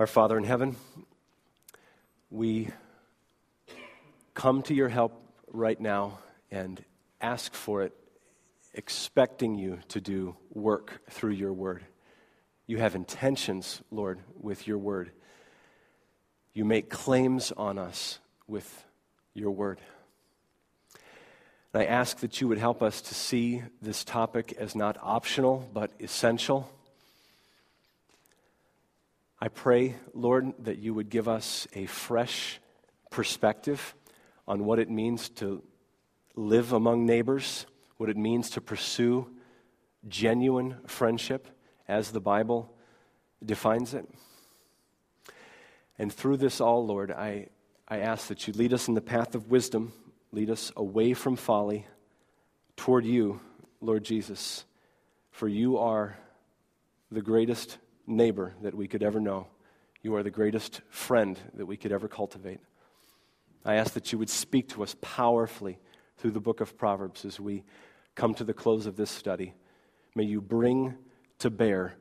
Our Father in heaven, we come to your help right now and ask for it, expecting you to do work through your word. You have intentions, Lord, with your word. You make claims on us with your word. And I ask that you would help us to see this topic as not optional, but essential. I pray, Lord, that you would give us a fresh perspective on what it means to live among neighbors, what it means to pursue genuine friendship as the Bible defines it. And through this all, Lord, I, I ask that you lead us in the path of wisdom, lead us away from folly toward you, Lord Jesus, for you are the greatest neighbor that we could ever know. You are the greatest friend that we could ever cultivate. I ask that you would speak to us powerfully through the book of Proverbs as we come to the close of this study. May you bring to bear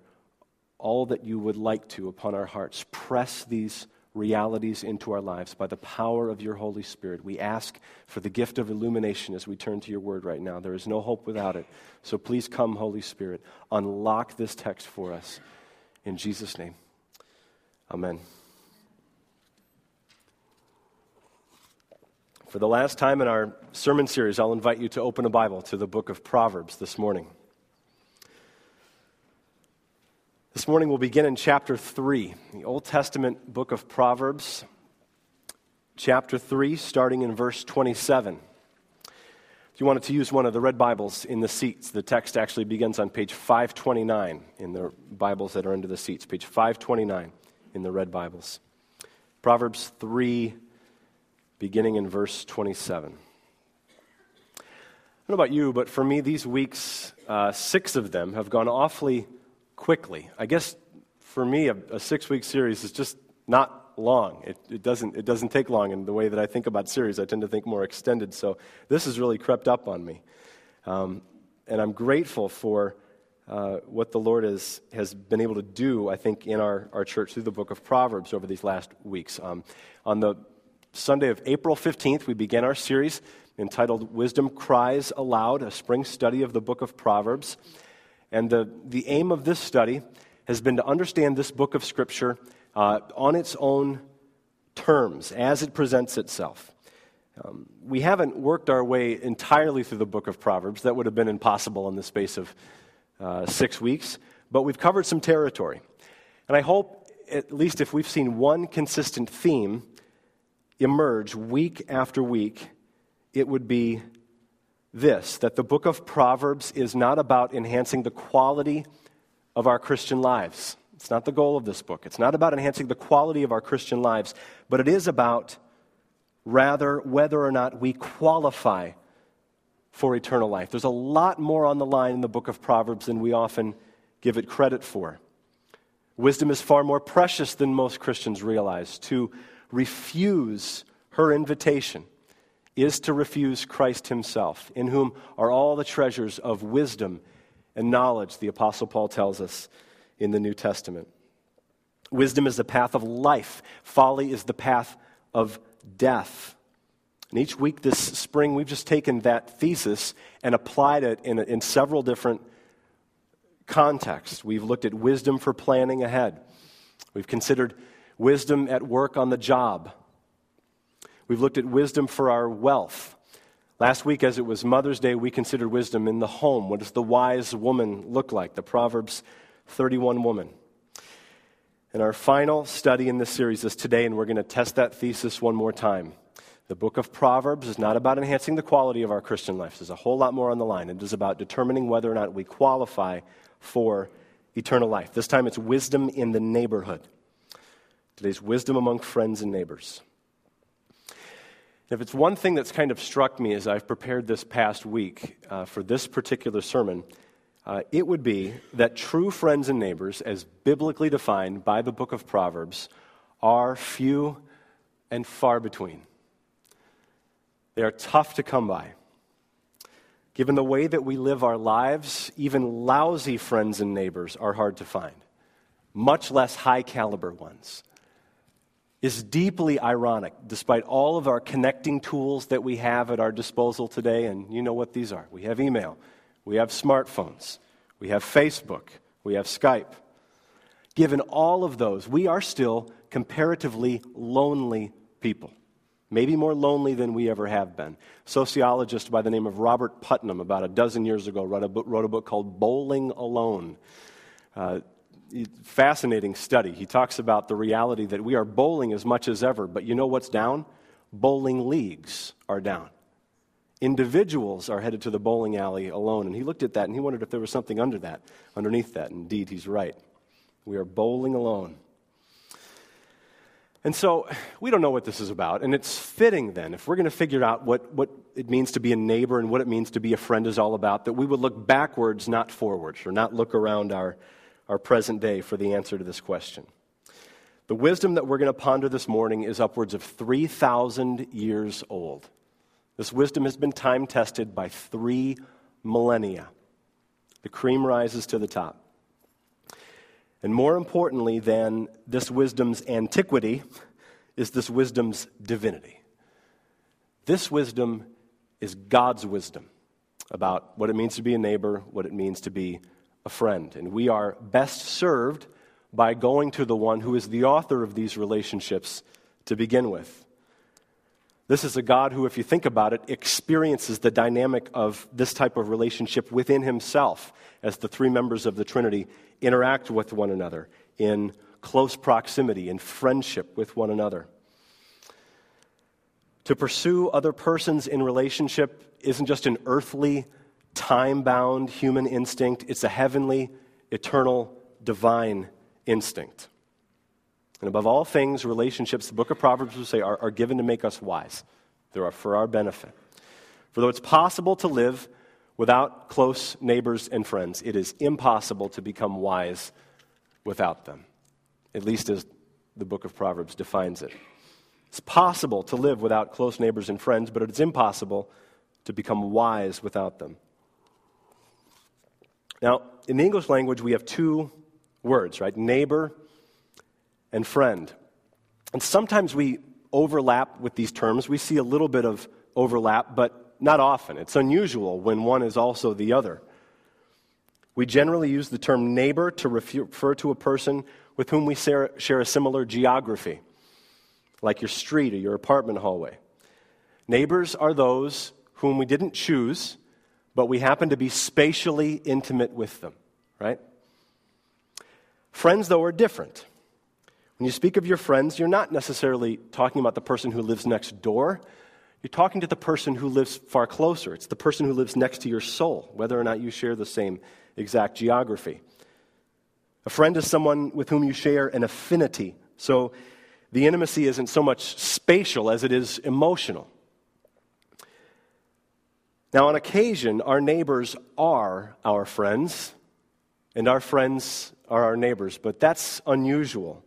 all that you would like to upon our hearts. Press these realities into our lives by the power of your Holy Spirit. We ask for the gift of illumination as we turn to your word right now. There is no hope without it. So please come, Holy Spirit. Unlock this text for us. In Jesus' name, amen. For the last time in our sermon series, I'll invite you to open a Bible to the book of Proverbs this morning. This morning we'll begin in chapter 3, the Old Testament book of Proverbs, chapter 3, starting in verse 27 you wanted to use one of the red Bibles in the seats, the text actually begins on page 529 in the Bibles that are under the seats, page 529 in the red Bibles. Proverbs 3, beginning in verse 27. I don't know about you, but for me, these weeks, uh, six of them have gone awfully quickly. I guess for me, a, a six week series is just not long. It, it, doesn't, it doesn't take long. In the way that I think about series, I tend to think more extended. So this has really crept up on me. Um, and I'm grateful for uh, what the Lord has, has been able to do, I think, in our, our church through the book of Proverbs over these last weeks. Um, on the Sunday of April 15th, we began our series entitled Wisdom Cries Aloud, a spring study of the book of Proverbs. And the, the aim of this study has been to understand this book of Scripture uh, on its own terms as it presents itself. Um, we haven't worked our way entirely through the book of Proverbs. That would have been impossible in the space of uh, six weeks, but we've covered some territory. And I hope, at least if we've seen one consistent theme emerge week after week, it would be this that the book of Proverbs is not about enhancing the quality of our Christian lives. It's not the goal of this book. It's not about enhancing the quality of our Christian lives, but it is about rather whether or not we qualify for eternal life. There's a lot more on the line in the book of Proverbs than we often give it credit for. Wisdom is far more precious than most Christians realize. To refuse her invitation is to refuse Christ himself, in whom are all the treasures of wisdom and knowledge, the Apostle Paul tells us in the New Testament. Wisdom is the path of life, folly is the path of death. And each week this spring, we've just taken that thesis and applied it in, in several different contexts. We've looked at wisdom for planning ahead, we've considered wisdom at work on the job, we've looked at wisdom for our wealth. Last week, as it was Mother's Day, we considered wisdom in the home. What does the wise woman look like? The Proverbs 31 woman. And our final study in this series is today, and we're going to test that thesis one more time. The book of Proverbs is not about enhancing the quality of our Christian life. There's a whole lot more on the line. It is about determining whether or not we qualify for eternal life. This time it's wisdom in the neighborhood. Today's wisdom among friends and neighbors. If it's one thing that's kind of struck me as I've prepared this past week uh, for this particular sermon, uh, it would be that true friends and neighbors, as biblically defined by the book of Proverbs, are few and far between. They are tough to come by. Given the way that we live our lives, even lousy friends and neighbors are hard to find, much less high caliber ones. It's deeply ironic, despite all of our connecting tools that we have at our disposal today. And you know what these are we have email, we have smartphones, we have Facebook, we have Skype. Given all of those, we are still comparatively lonely people. Maybe more lonely than we ever have been. Sociologist by the name of Robert Putnam, about a dozen years ago, wrote a book, wrote a book called Bowling Alone. Uh, fascinating study. He talks about the reality that we are bowling as much as ever, but you know what's down? Bowling leagues are down. Individuals are headed to the bowling alley alone. And he looked at that and he wondered if there was something under that, underneath that. Indeed, he's right. We are bowling alone. And so we don't know what this is about. And it's fitting then, if we're going to figure out what, what it means to be a neighbor and what it means to be a friend is all about, that we would look backwards, not forwards, or not look around our our present day for the answer to this question. The wisdom that we're going to ponder this morning is upwards of 3,000 years old. This wisdom has been time tested by three millennia. The cream rises to the top. And more importantly than this wisdom's antiquity is this wisdom's divinity. This wisdom is God's wisdom about what it means to be a neighbor, what it means to be a friend. And we are best served by going to the one who is the author of these relationships to begin with. This is a God who, if you think about it, experiences the dynamic of this type of relationship within himself as the three members of the Trinity interact with one another in close proximity, in friendship with one another. To pursue other persons in relationship isn't just an earthly time bound human instinct, it's a heavenly, eternal, divine instinct. And above all things, relationships, the book of Proverbs will say, are, are given to make us wise. They are for our benefit. For though it's possible to live without close neighbors and friends, it is impossible to become wise without them, at least as the book of Proverbs defines it. It's possible to live without close neighbors and friends, but it's impossible to become wise without them. Now, in the English language, we have two words, right? Neighbor and friend. And sometimes we overlap with these terms. We see a little bit of overlap, but not often. It's unusual when one is also the other. We generally use the term neighbor to refer to a person with whom we share a similar geography, like your street or your apartment hallway. Neighbors are those whom we didn't choose, but we happen to be spatially intimate with them, right? Friends, though, are different. When you speak of your friends, you're not necessarily talking about the person who lives next door. You're talking to the person who lives far closer. It's the person who lives next to your soul, whether or not you share the same exact geography. A friend is someone with whom you share an affinity. So the intimacy isn't so much spatial as it is emotional. Now, on occasion, our neighbors are our friends, and our friends are our neighbors, but that's unusual.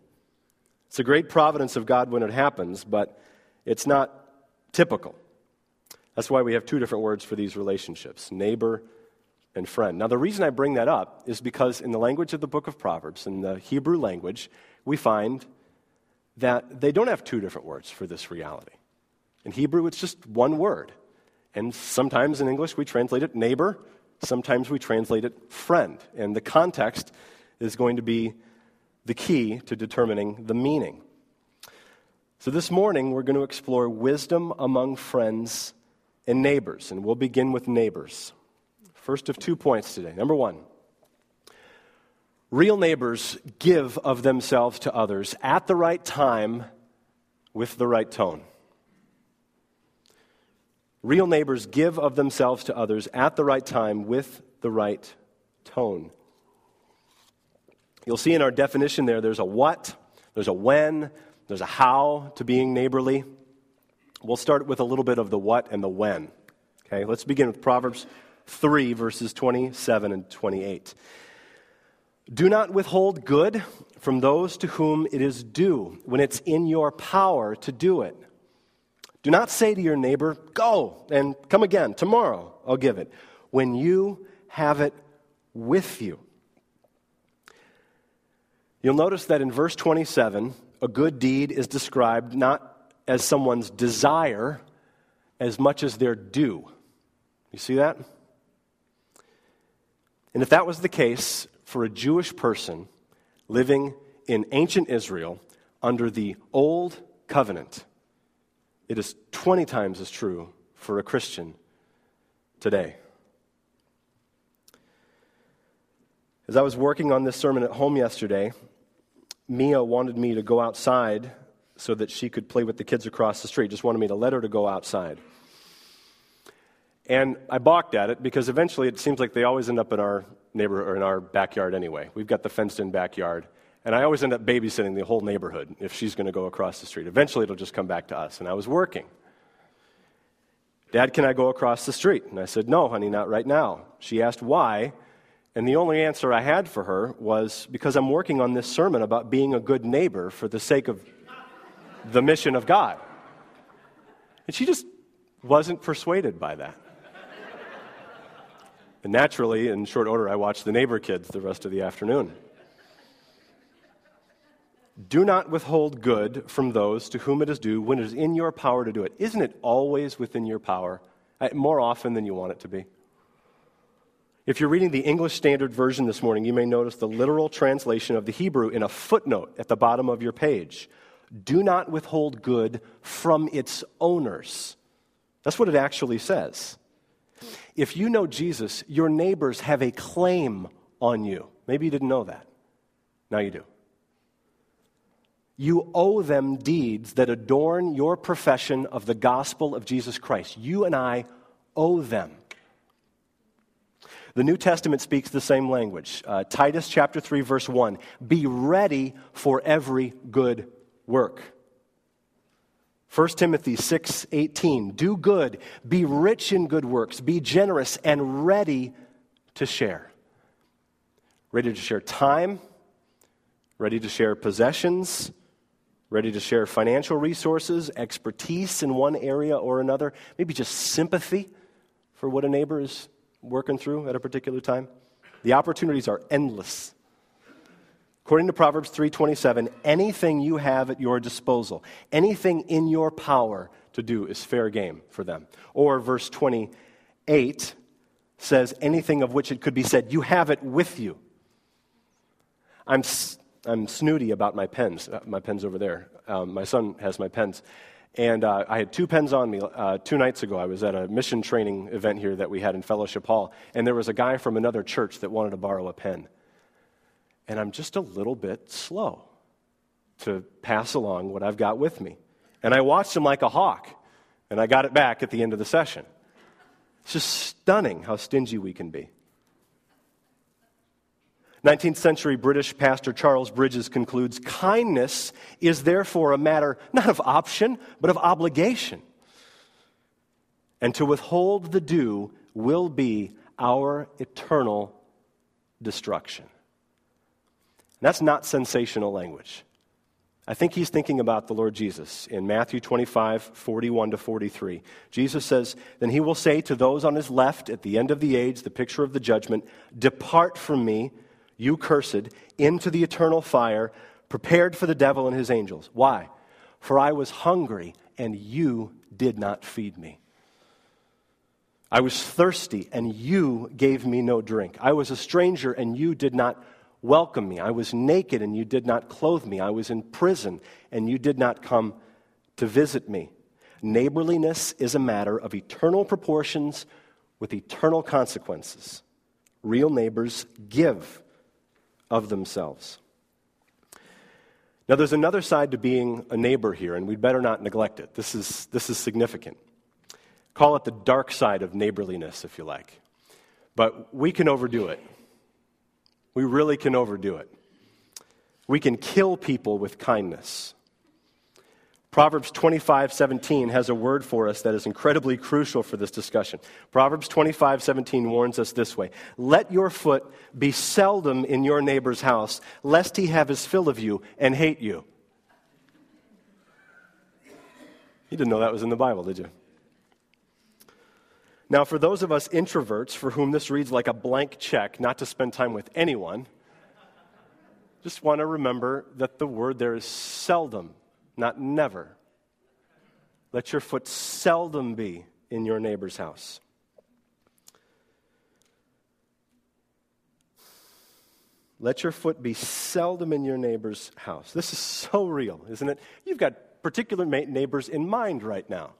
It's a great providence of God when it happens, but it's not typical. That's why we have two different words for these relationships neighbor and friend. Now, the reason I bring that up is because in the language of the book of Proverbs, in the Hebrew language, we find that they don't have two different words for this reality. In Hebrew, it's just one word. And sometimes in English we translate it neighbor, sometimes we translate it friend. And the context is going to be the key to determining the meaning. So this morning we're going to explore wisdom among friends and neighbors, and we'll begin with neighbors. First of two points today. Number one, real neighbors give of themselves to others at the right time with the right tone. Real neighbors give of themselves to others at the right time with the right tone. You'll see in our definition there, there's a what, there's a when, there's a how to being neighborly. We'll start with a little bit of the what and the when. Okay, let's begin with Proverbs 3, verses 27 and 28. Do not withhold good from those to whom it is due when it's in your power to do it. Do not say to your neighbor, Go and come again. Tomorrow I'll give it. When you have it with you. You'll notice that in verse 27, a good deed is described not as someone's desire as much as their due. You see that? And if that was the case for a Jewish person living in ancient Israel under the old covenant, it is 20 times as true for a Christian today. As I was working on this sermon at home yesterday, Mia wanted me to go outside so that she could play with the kids across the street, just wanted me to let her to go outside. And I balked at it because eventually it seems like they always end up in our neighborhood or in our backyard anyway. We've got the fenced in backyard. And I always end up babysitting the whole neighborhood if she's going to go across the street. Eventually it'll just come back to us. And I was working. Dad, can I go across the street? And I said, No, honey, not right now. She asked why. And the only answer I had for her was because I'm working on this sermon about being a good neighbor for the sake of the mission of God. And she just wasn't persuaded by that. And naturally, in short order, I watched the neighbor kids the rest of the afternoon. Do not withhold good from those to whom it is due when it is in your power to do it. Isn't it always within your power? Uh, more often than you want it to be. If you're reading the English Standard Version this morning, you may notice the literal translation of the Hebrew in a footnote at the bottom of your page. Do not withhold good from its owners. That's what it actually says. If you know Jesus, your neighbors have a claim on you. Maybe you didn't know that. Now you do. You owe them deeds that adorn your profession of the gospel of Jesus Christ. You and I owe them. The New Testament speaks the same language. Uh, Titus chapter 3 verse 1, be ready for every good work. 1 Timothy 6:18 Do good, be rich in good works, be generous and ready to share. Ready to share time, ready to share possessions, ready to share financial resources, expertise in one area or another, maybe just sympathy for what a neighbor is working through at a particular time? The opportunities are endless. According to Proverbs 3:27, anything you have at your disposal, anything in your power to do is fair game for them. Or verse 28 says anything of which it could be said, you have it with you. I'm I'm snooty about my pens. Uh, my pens over there. Um, my son has my pens. And uh, I had two pens on me. Uh, two nights ago, I was at a mission training event here that we had in Fellowship Hall, and there was a guy from another church that wanted to borrow a pen. And I'm just a little bit slow to pass along what I've got with me. And I watched him like a hawk, and I got it back at the end of the session. It's just stunning how stingy we can be. 19th century British pastor Charles Bridges concludes kindness is therefore a matter not of option, but of obligation. And to withhold the due will be our eternal destruction. That's not sensational language. I think he's thinking about the Lord Jesus in Matthew 25, 41 to 43. Jesus says, Then he will say to those on his left at the end of the age, the picture of the judgment, Depart from me you cursed, into the eternal fire, prepared for the devil and his angels. Why? For I was hungry, and you did not feed me. I was thirsty, and you gave me no drink. I was a stranger, and you did not welcome me. I was naked, and you did not clothe me. I was in prison, and you did not come to visit me. Neighborliness is a matter of eternal proportions with eternal consequences. Real neighbors give of themselves. Now, there's another side to being a neighbor here, and we'd better not neglect it. This is, this is significant. Call it the dark side of neighborliness, if you like. But we can overdo it. We really can overdo it. We can kill people with kindness. Proverbs 25, 17 has a word for us that is incredibly crucial for this discussion. Proverbs 25, 17 warns us this way Let your foot be seldom in your neighbor's house, lest he have his fill of you and hate you. You didn't know that was in the Bible, did you? Now, for those of us introverts for whom this reads like a blank check not to spend time with anyone, just want to remember that the word there is seldom, not never. Let your foot seldom be in your neighbor's house. Let your foot be seldom in your neighbor's house. This is so real, isn't it? You've got particular neighbors in mind right now,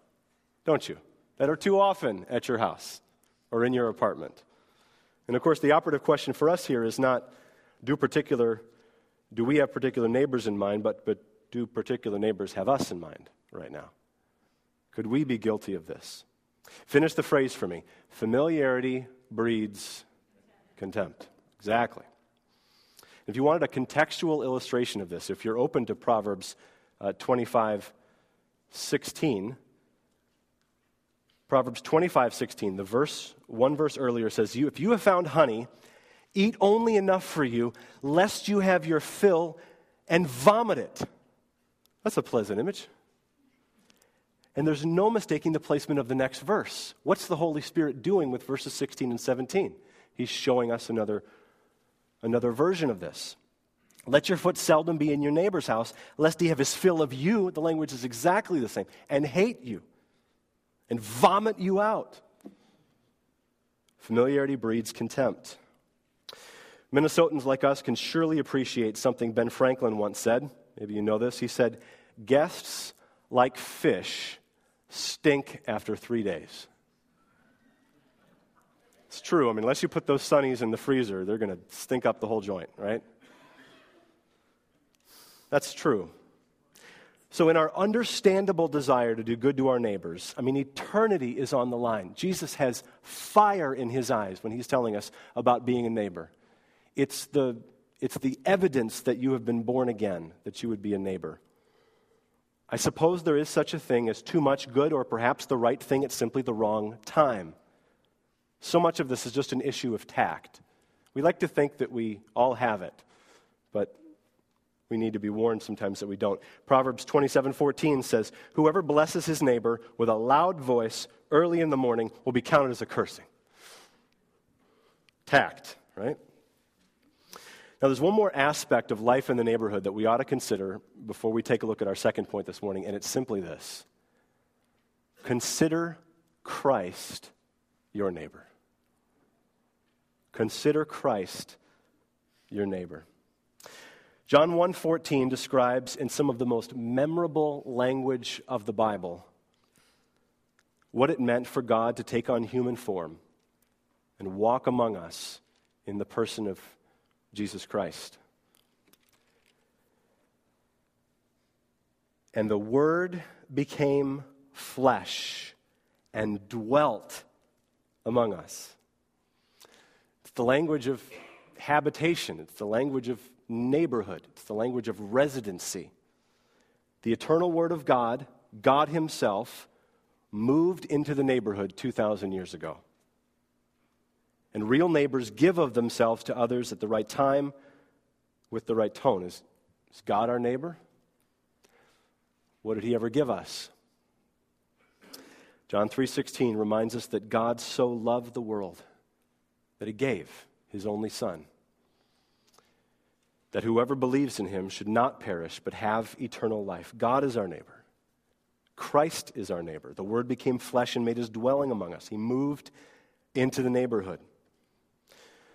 don't you? That are too often at your house or in your apartment. And of course, the operative question for us here is not do particular do we have particular neighbors in mind, but, but do particular neighbors have us in mind right now? Could we be guilty of this? Finish the phrase for me. Familiarity breeds contempt. Exactly. If you wanted a contextual illustration of this, if you're open to Proverbs uh, 25 16, Proverbs 25 16, the verse, one verse earlier says, you, If you have found honey, eat only enough for you, lest you have your fill and vomit it. That's a pleasant image. And there's no mistaking the placement of the next verse. What's the Holy Spirit doing with verses 16 and 17? He's showing us another another version of this. Let your foot seldom be in your neighbor's house, lest he have his fill of you. The language is exactly the same. And hate you and vomit you out. Familiarity breeds contempt. Minnesotans like us can surely appreciate something Ben Franklin once said. Maybe you know this. He said, Guests like fish stink after three days. It's true. I mean, unless you put those sunnies in the freezer, they're going to stink up the whole joint, right? That's true. So, in our understandable desire to do good to our neighbors, I mean, eternity is on the line. Jesus has fire in his eyes when he's telling us about being a neighbor. It's the, it's the evidence that you have been born again, that you would be a neighbor. I suppose there is such a thing as too much good or perhaps the right thing at simply the wrong time. So much of this is just an issue of tact. We like to think that we all have it, but we need to be warned sometimes that we don't. Proverbs 27:14 says, "Whoever blesses his neighbor with a loud voice early in the morning will be counted as a cursing." Tact, right? Now, there's one more aspect of life in the neighborhood that we ought to consider before we take a look at our second point this morning, and it's simply this Consider Christ your neighbor. Consider Christ your neighbor. John 1:14 describes in some of the most memorable language of the Bible what it meant for God to take on human form and walk among us in the person of Jesus Christ. And the Word became flesh and dwelt among us. It's the language of habitation, it's the language of neighborhood, it's the language of residency. The eternal Word of God, God Himself, moved into the neighborhood 2,000 years ago. And real neighbors give of themselves to others at the right time with the right tone. Is, is God our neighbor? What did He ever give us? John 3:16 reminds us that God so loved the world that he gave his only Son, that whoever believes in him should not perish, but have eternal life. God is our neighbor. Christ is our neighbor. The Word became flesh and made his dwelling among us. He moved into the neighborhood.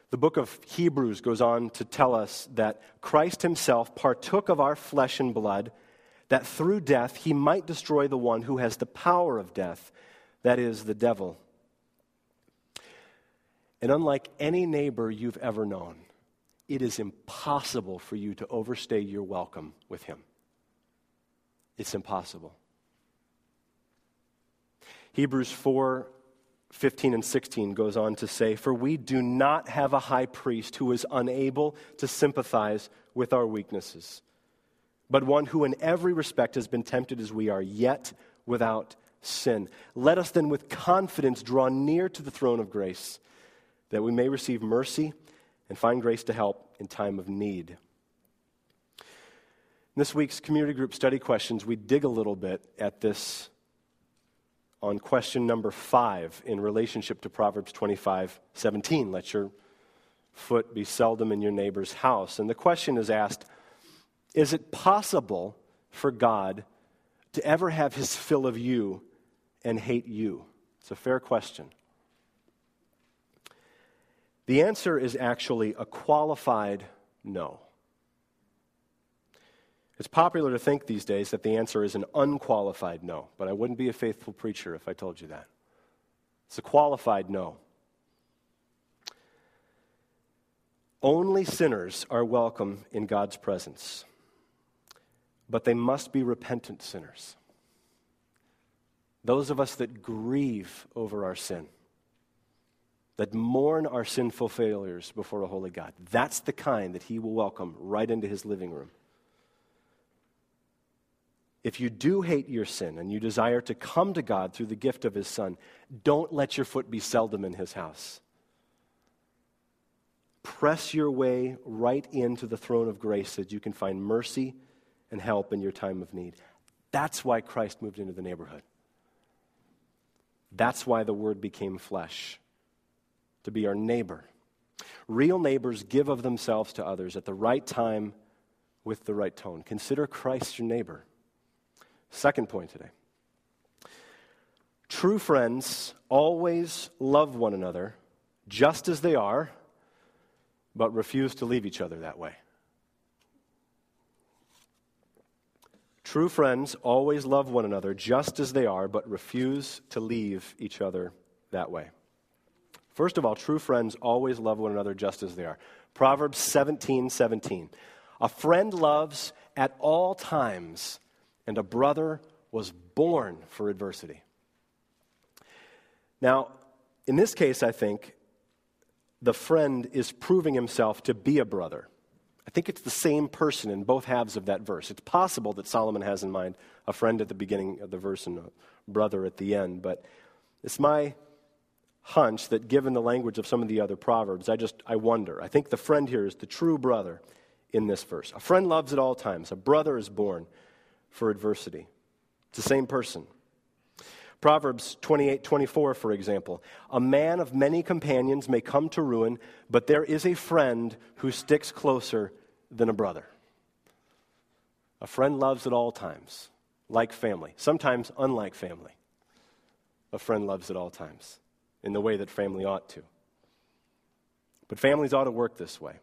The book of Hebrews goes on to tell us that Christ himself partook of our flesh and blood, that through death he might destroy the one who has the power of death, that is, the devil and unlike any neighbor you've ever known, it is impossible for you to overstay your welcome with him. It's impossible. Hebrews 4 15 and 16 goes on to say, For we do not have a high priest who is unable to sympathize with our weaknesses, but one who in every respect has been tempted as we are, yet without sin. Let us then with confidence draw near to the throne of grace that we may receive mercy and find grace to help in time of need. In this week's community group study questions, we dig a little bit at this on question number five in relationship to Proverbs 25 17. Let your foot be seldom in your neighbor's house. And the question is asked Is it possible for God to ever have his fill of you and hate you? It's a fair question. The answer is actually a qualified no. It's popular to think these days that the answer is an unqualified no, but I wouldn't be a faithful preacher if I told you that. It's a qualified no. Only sinners are welcome in God's presence, but they must be repentant sinners. Those of us that grieve over our sin, that mourn our sinful failures before a holy God, that's the kind that He will welcome right into His living room. If you do hate your sin and you desire to come to God through the gift of His Son, don't let your foot be seldom in His house press your way right into the throne of grace so that you can find mercy and help in your time of need. That's why Christ moved into the neighborhood. That's why the Word became flesh, to be our neighbor. Real neighbors give of themselves to others at the right time with the right tone. Consider Christ your neighbor. Second point today. True friends always love one another just as they are but refuse to leave each other that way. True friends always love one another just as they are, but refuse to leave each other that way. First of all, true friends always love one another just as they are. Proverbs 17 17. A friend loves at all times, and a brother was born for adversity. Now, in this case, I think the friend is proving himself to be a brother. I think it's the same person in both halves of that verse. It's possible that Solomon has in mind a friend at the beginning of the verse and a brother at the end, but it's my hunch that given the language of some of the other proverbs, I just I wonder. I think the friend here is the true brother in this verse. A friend loves at all times. A brother is born for adversity. It's the same person. Proverbs 28 24, for example. A man of many companions may come to ruin, but there is a friend who sticks closer than a brother. A friend loves at all times, like family, sometimes unlike family. A friend loves at all times, in the way that family ought to. But families ought to work this way.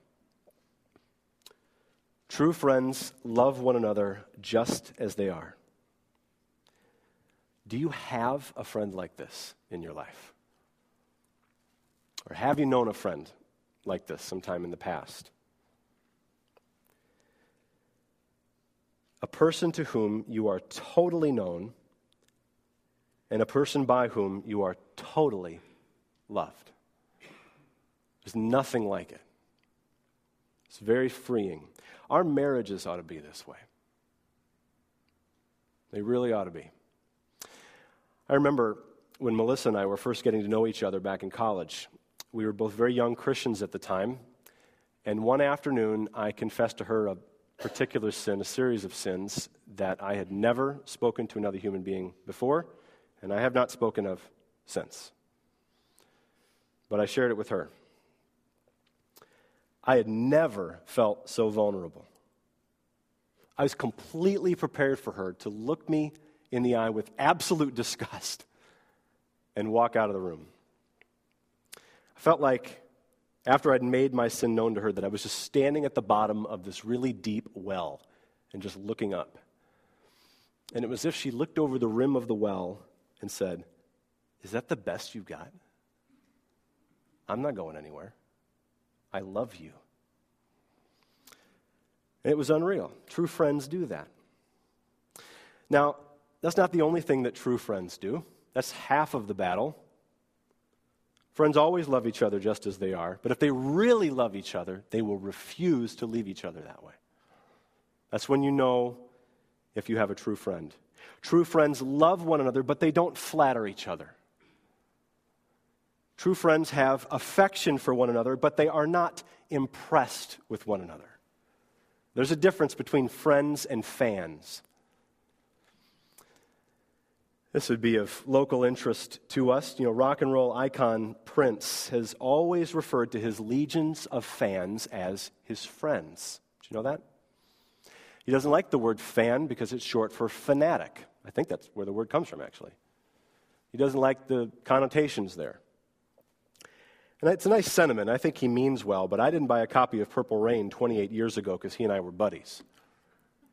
True friends love one another just as they are. Do you have a friend like this in your life? Or have you known a friend like this sometime in the past? A person to whom you are totally known and a person by whom you are totally loved. There's nothing like it. It's very freeing. Our marriages ought to be this way. They really ought to be. I remember when Melissa and I were first getting to know each other back in college. We were both very young Christians at the time. And one afternoon, I confessed to her a particular sin, a series of sins that I had never spoken to another human being before, and I have not spoken of since. But I shared it with her. I had never felt so vulnerable. I was completely prepared for her to look me in the eye with absolute disgust and walk out of the room. I felt like after I'd made my sin known to her that I was just standing at the bottom of this really deep well and just looking up. And it was as if she looked over the rim of the well and said, Is that the best you've got? I'm not going anywhere. I love you. And it was unreal. True friends do that. Now, that's not the only thing that true friends do, that's half of the battle. Friends always love each other just as they are, but if they really love each other, they will refuse to leave each other that way. That's when you know if you have a true friend. True friends love one another, but they don't flatter each other. True friends have affection for one another, but they are not impressed with one another. There's a difference between friends and fans. This would be of local interest to us. You know, rock and roll icon Prince has always referred to his legions of fans as his friends. Do you know that? He doesn't like the word fan because it's short for fanatic. I think that's where the word comes from, actually. He doesn't like the connotations there. And it's a nice sentiment. I think he means well, but I didn't buy a copy of Purple Rain 28 years ago because he and I were buddies.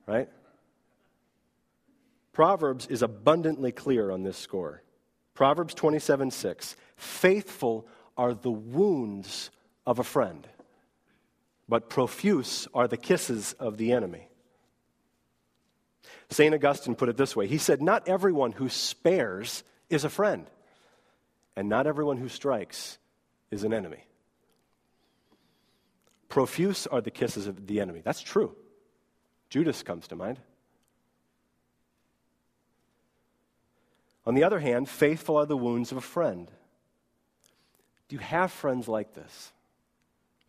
Right? Proverbs is abundantly clear on this score. Proverbs 27 6. Faithful are the wounds of a friend, but profuse are the kisses of the enemy. St. Augustine put it this way He said, Not everyone who spares is a friend, and not everyone who strikes is an enemy. Profuse are the kisses of the enemy. That's true. Judas comes to mind. On the other hand, faithful are the wounds of a friend. Do you have friends like this?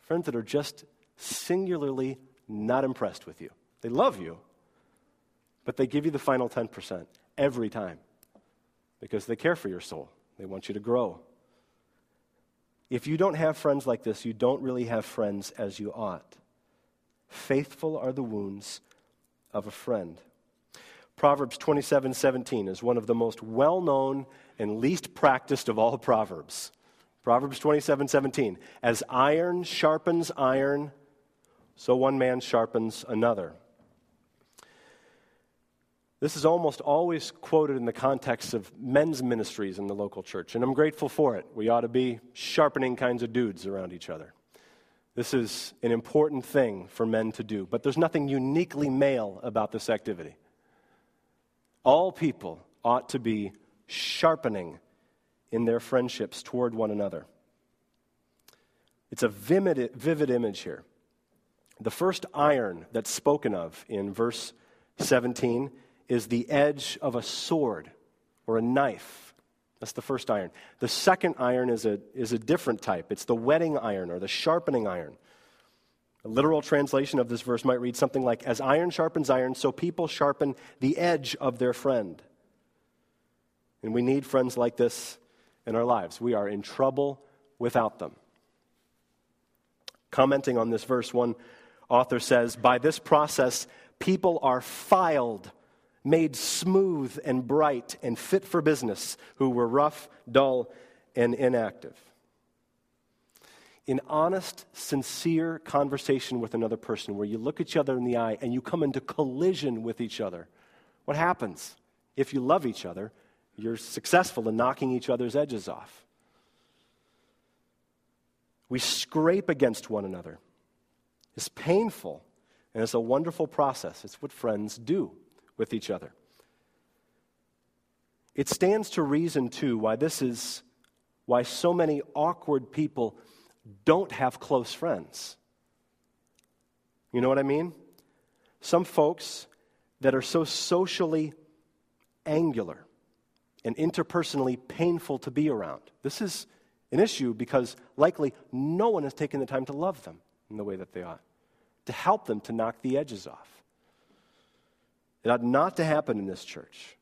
Friends that are just singularly not impressed with you. They love you, but they give you the final 10% every time because they care for your soul. They want you to grow. If you don't have friends like this, you don't really have friends as you ought. Faithful are the wounds of a friend. Proverbs 27 17 is one of the most well known and least practiced of all Proverbs. Proverbs 27 17. As iron sharpens iron, so one man sharpens another. This is almost always quoted in the context of men's ministries in the local church, and I'm grateful for it. We ought to be sharpening kinds of dudes around each other. This is an important thing for men to do, but there's nothing uniquely male about this activity. All people ought to be sharpening in their friendships toward one another. It's a vivid, vivid image here. The first iron that's spoken of in verse 17 is the edge of a sword or a knife. That's the first iron. The second iron is a, is a different type. It's the whetting iron or the sharpening iron. A literal translation of this verse might read something like As iron sharpens iron, so people sharpen the edge of their friend. And we need friends like this in our lives. We are in trouble without them. Commenting on this verse, one author says By this process, people are filed made smooth and bright and fit for business, who were rough, dull, and inactive. In honest, sincere conversation with another person, where you look each other in the eye and you come into collision with each other, what happens? If you love each other, you're successful in knocking each other's edges off. We scrape against one another. It's painful, and it's a wonderful process. It's what friends do with each other. It stands to reason, too, why this is why so many awkward people don't have close friends. You know what I mean? Some folks that are so socially angular and interpersonally painful to be around. This is an issue because likely no one has taken the time to love them in the way that they ought, to help them to knock the edges off. It ought not to happen in this church.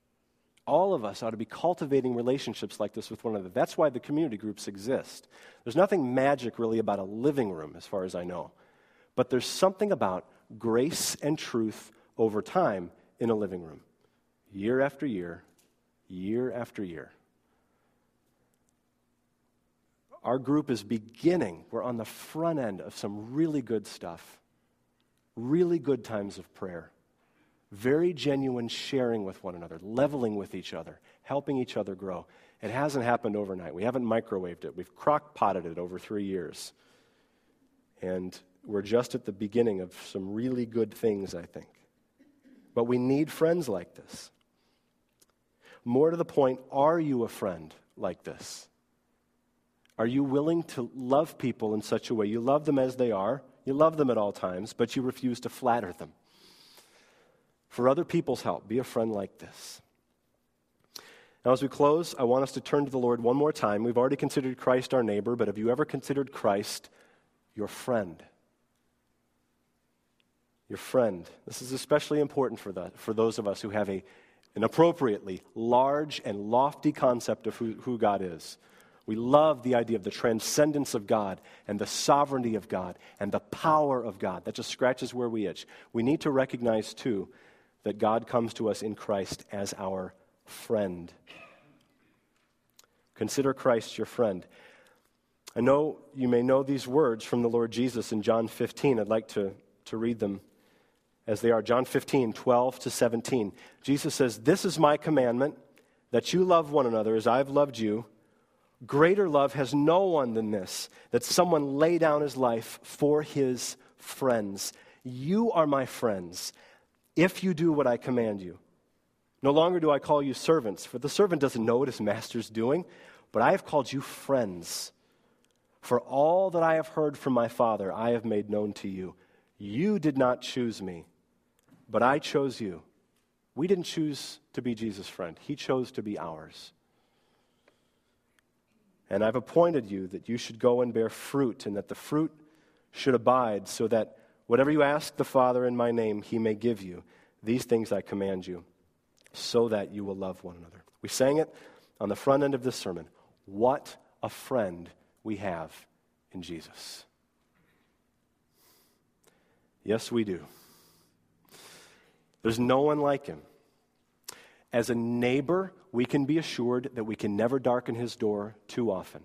All of us ought to be cultivating relationships like this with one another. That's why the community groups exist. There's nothing magic really about a living room, as far as I know. But there's something about grace and truth over time in a living room, year after year, year after year. Our group is beginning. We're on the front end of some really good stuff, really good times of prayer very genuine sharing with one another, leveling with each other, helping each other grow. It hasn't happened overnight. We haven't microwaved it. We've crock potted it over three years. And we're just at the beginning of some really good things, I think. But we need friends like this. More to the point, are you a friend like this? Are you willing to love people in such a way? You love them as they are, you love them at all times, but you refuse to flatter them for other people's help. Be a friend like this. Now, as we close, I want us to turn to the Lord one more time. We've already considered Christ our neighbor, but have you ever considered Christ your friend? Your friend. This is especially important for, the, for those of us who have a an appropriately large and lofty concept of who, who God is. We love the idea of the transcendence of God and the sovereignty of God and the power of God. That just scratches where we itch. We need to recognize, too, that God comes to us in Christ as our friend. Consider Christ your friend. I know you may know these words from the Lord Jesus in John 15. I'd like to, to read them as they are. John 15, 12 to 17. Jesus says, This is my commandment, that you love one another as I've loved you. Greater love has no one than this, that someone lay down his life for his friends. You are my friends if you do what I command you. No longer do I call you servants, for the servant doesn't know what his master's doing, but I have called you friends. For all that I have heard from my Father, I have made known to you. You did not choose me, but I chose you. We didn't choose to be Jesus' friend, He chose to be ours. And I've appointed you that you should go and bear fruit, and that the fruit should abide, so that whatever you ask the Father in my name, he may give you. These things I command you, so that you will love one another. We sang it on the front end of this sermon. What a friend we have in Jesus. Yes, we do. There's no one like him. As a neighbor, we can be assured that we can never darken his door too often.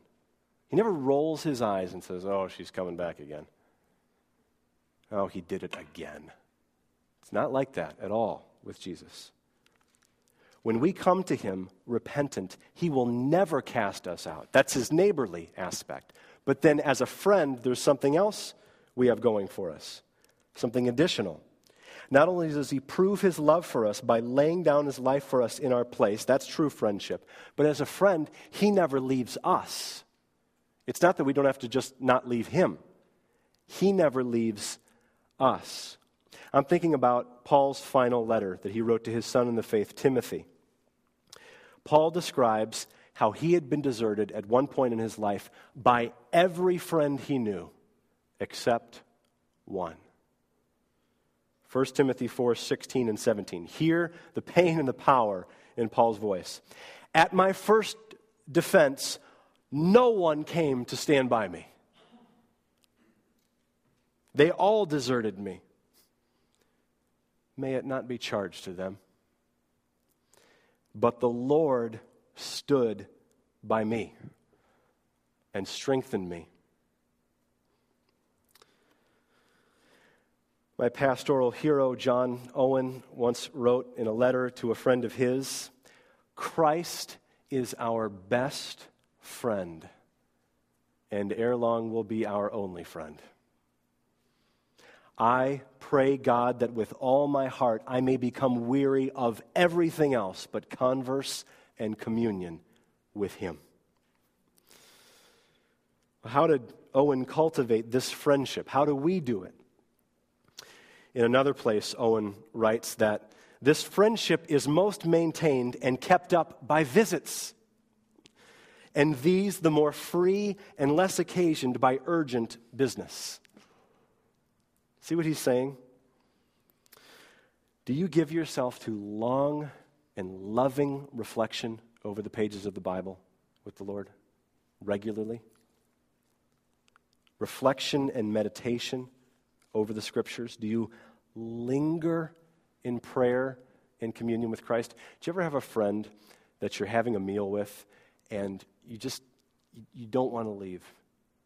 He never rolls his eyes and says, Oh, she's coming back again. Oh, he did it again. It's not like that at all with Jesus. When we come to him repentant, he will never cast us out. That's his neighborly aspect. But then, as a friend, there's something else we have going for us, something additional. Not only does he prove his love for us by laying down his life for us in our place, that's true friendship, but as a friend, he never leaves us. It's not that we don't have to just not leave him, he never leaves us. I'm thinking about Paul's final letter that he wrote to his son in the faith, Timothy. Paul describes how he had been deserted at one point in his life by every friend he knew except one. 1 Timothy 4 16 and 17. Hear the pain and the power in Paul's voice. At my first defense, no one came to stand by me. They all deserted me. May it not be charged to them. But the Lord stood by me and strengthened me. My pastoral hero, John Owen, once wrote in a letter to a friend of his Christ is our best friend, and ere long will be our only friend. I pray, God, that with all my heart I may become weary of everything else but converse and communion with Him. How did Owen cultivate this friendship? How do we do it? In another place, Owen writes that this friendship is most maintained and kept up by visits, and these the more free and less occasioned by urgent business. See what he's saying? Do you give yourself to long and loving reflection over the pages of the Bible with the Lord regularly? Reflection and meditation over the scriptures? Do you linger in prayer in communion with Christ? Do you ever have a friend that you're having a meal with and you just you don't want to leave?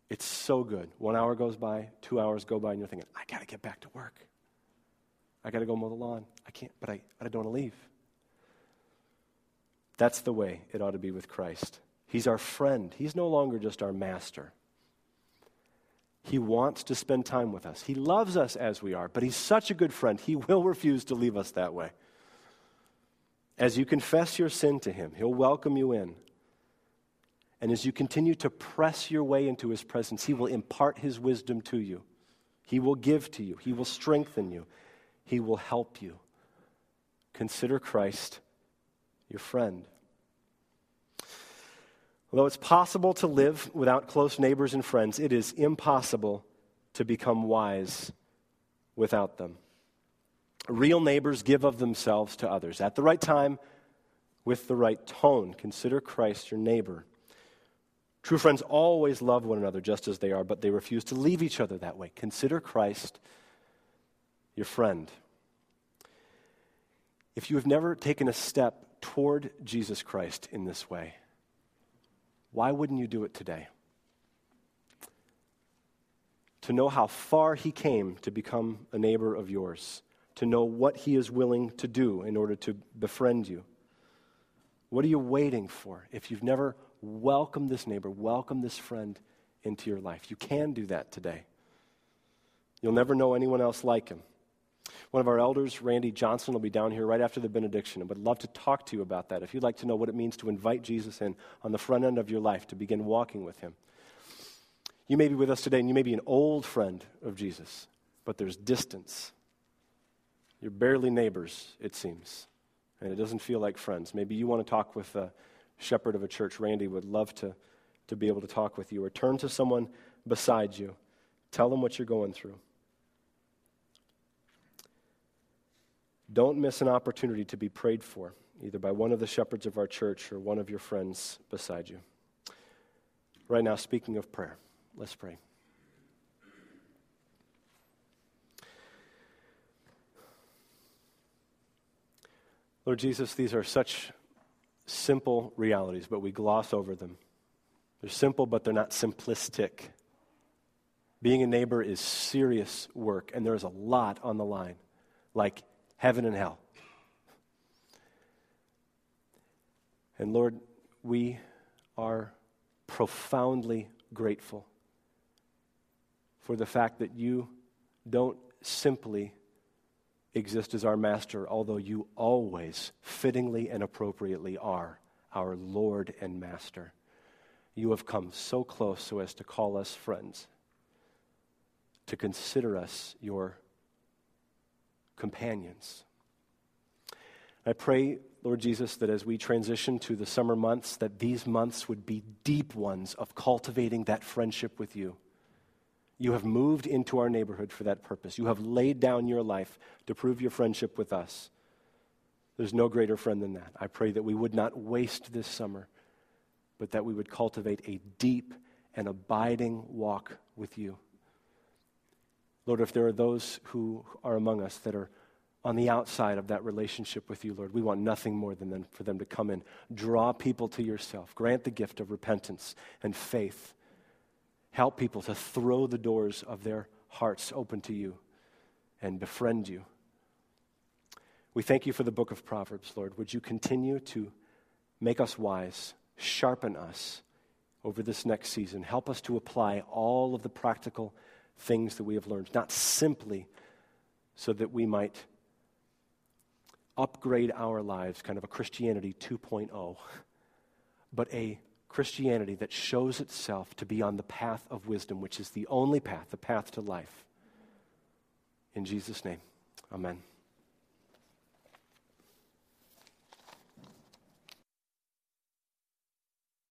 It's so good. One hour goes by, two hours go by, and you're thinking, I got to get back to work. I got to go mow the lawn. I can't, but I, I don't want to leave. That's the way it ought to be with Christ. He's our friend, He's no longer just our master. He wants to spend time with us. He loves us as we are, but He's such a good friend, He will refuse to leave us that way. As you confess your sin to Him, He'll welcome you in. And as you continue to press your way into His presence, He will impart His wisdom to you. He will give to you. He will strengthen you. He will help you. Consider Christ your friend. Although it's possible to live without close neighbors and friends, it is impossible to become wise without them. Real neighbors give of themselves to others at the right time, with the right tone. Consider Christ your neighbor. True friends always love one another just as they are, but they refuse to leave each other that way. Consider Christ your friend. If you have never taken a step toward Jesus Christ in this way, why wouldn't you do it today? To know how far he came to become a neighbor of yours, to know what he is willing to do in order to befriend you. What are you waiting for? If you've never welcomed this neighbor, welcome this friend into your life, you can do that today. You'll never know anyone else like him. One of our elders, Randy Johnson, will be down here right after the benediction and would love to talk to you about that. If you'd like to know what it means to invite Jesus in on the front end of your life to begin walking with him. You may be with us today and you may be an old friend of Jesus, but there's distance. You're barely neighbors, it seems, and it doesn't feel like friends. Maybe you want to talk with a shepherd of a church. Randy would love to, to be able to talk with you. Or turn to someone beside you, tell them what you're going through. Don't miss an opportunity to be prayed for, either by one of the shepherds of our church or one of your friends beside you. Right now, speaking of prayer, let's pray. Lord Jesus, these are such simple realities, but we gloss over them. They're simple, but they're not simplistic. Being a neighbor is serious work, and there's a lot on the line, like heaven and hell. And Lord, we are profoundly grateful for the fact that you don't simply exist as our master, although you always fittingly and appropriately are our Lord and Master. You have come so close so as to call us friends, to consider us your companions. I pray, Lord Jesus, that as we transition to the summer months, that these months would be deep ones of cultivating that friendship with you. You have moved into our neighborhood for that purpose. You have laid down your life to prove your friendship with us. There's no greater friend than that. I pray that we would not waste this summer, but that we would cultivate a deep and abiding walk with you. Lord, if there are those who are among us that are on the outside of that relationship with you, Lord, we want nothing more than for them to come in. Draw people to yourself. Grant the gift of repentance and faith. Help people to throw the doors of their hearts open to you and befriend you. We thank you for the book of Proverbs, Lord. Would you continue to make us wise, sharpen us over this next season? Help us to apply all of the practical things that we have learned, not simply so that we might upgrade our lives, kind of a Christianity 2.0, but a Christianity that shows itself to be on the path of wisdom, which is the only path, the path to life. In Jesus' name, amen.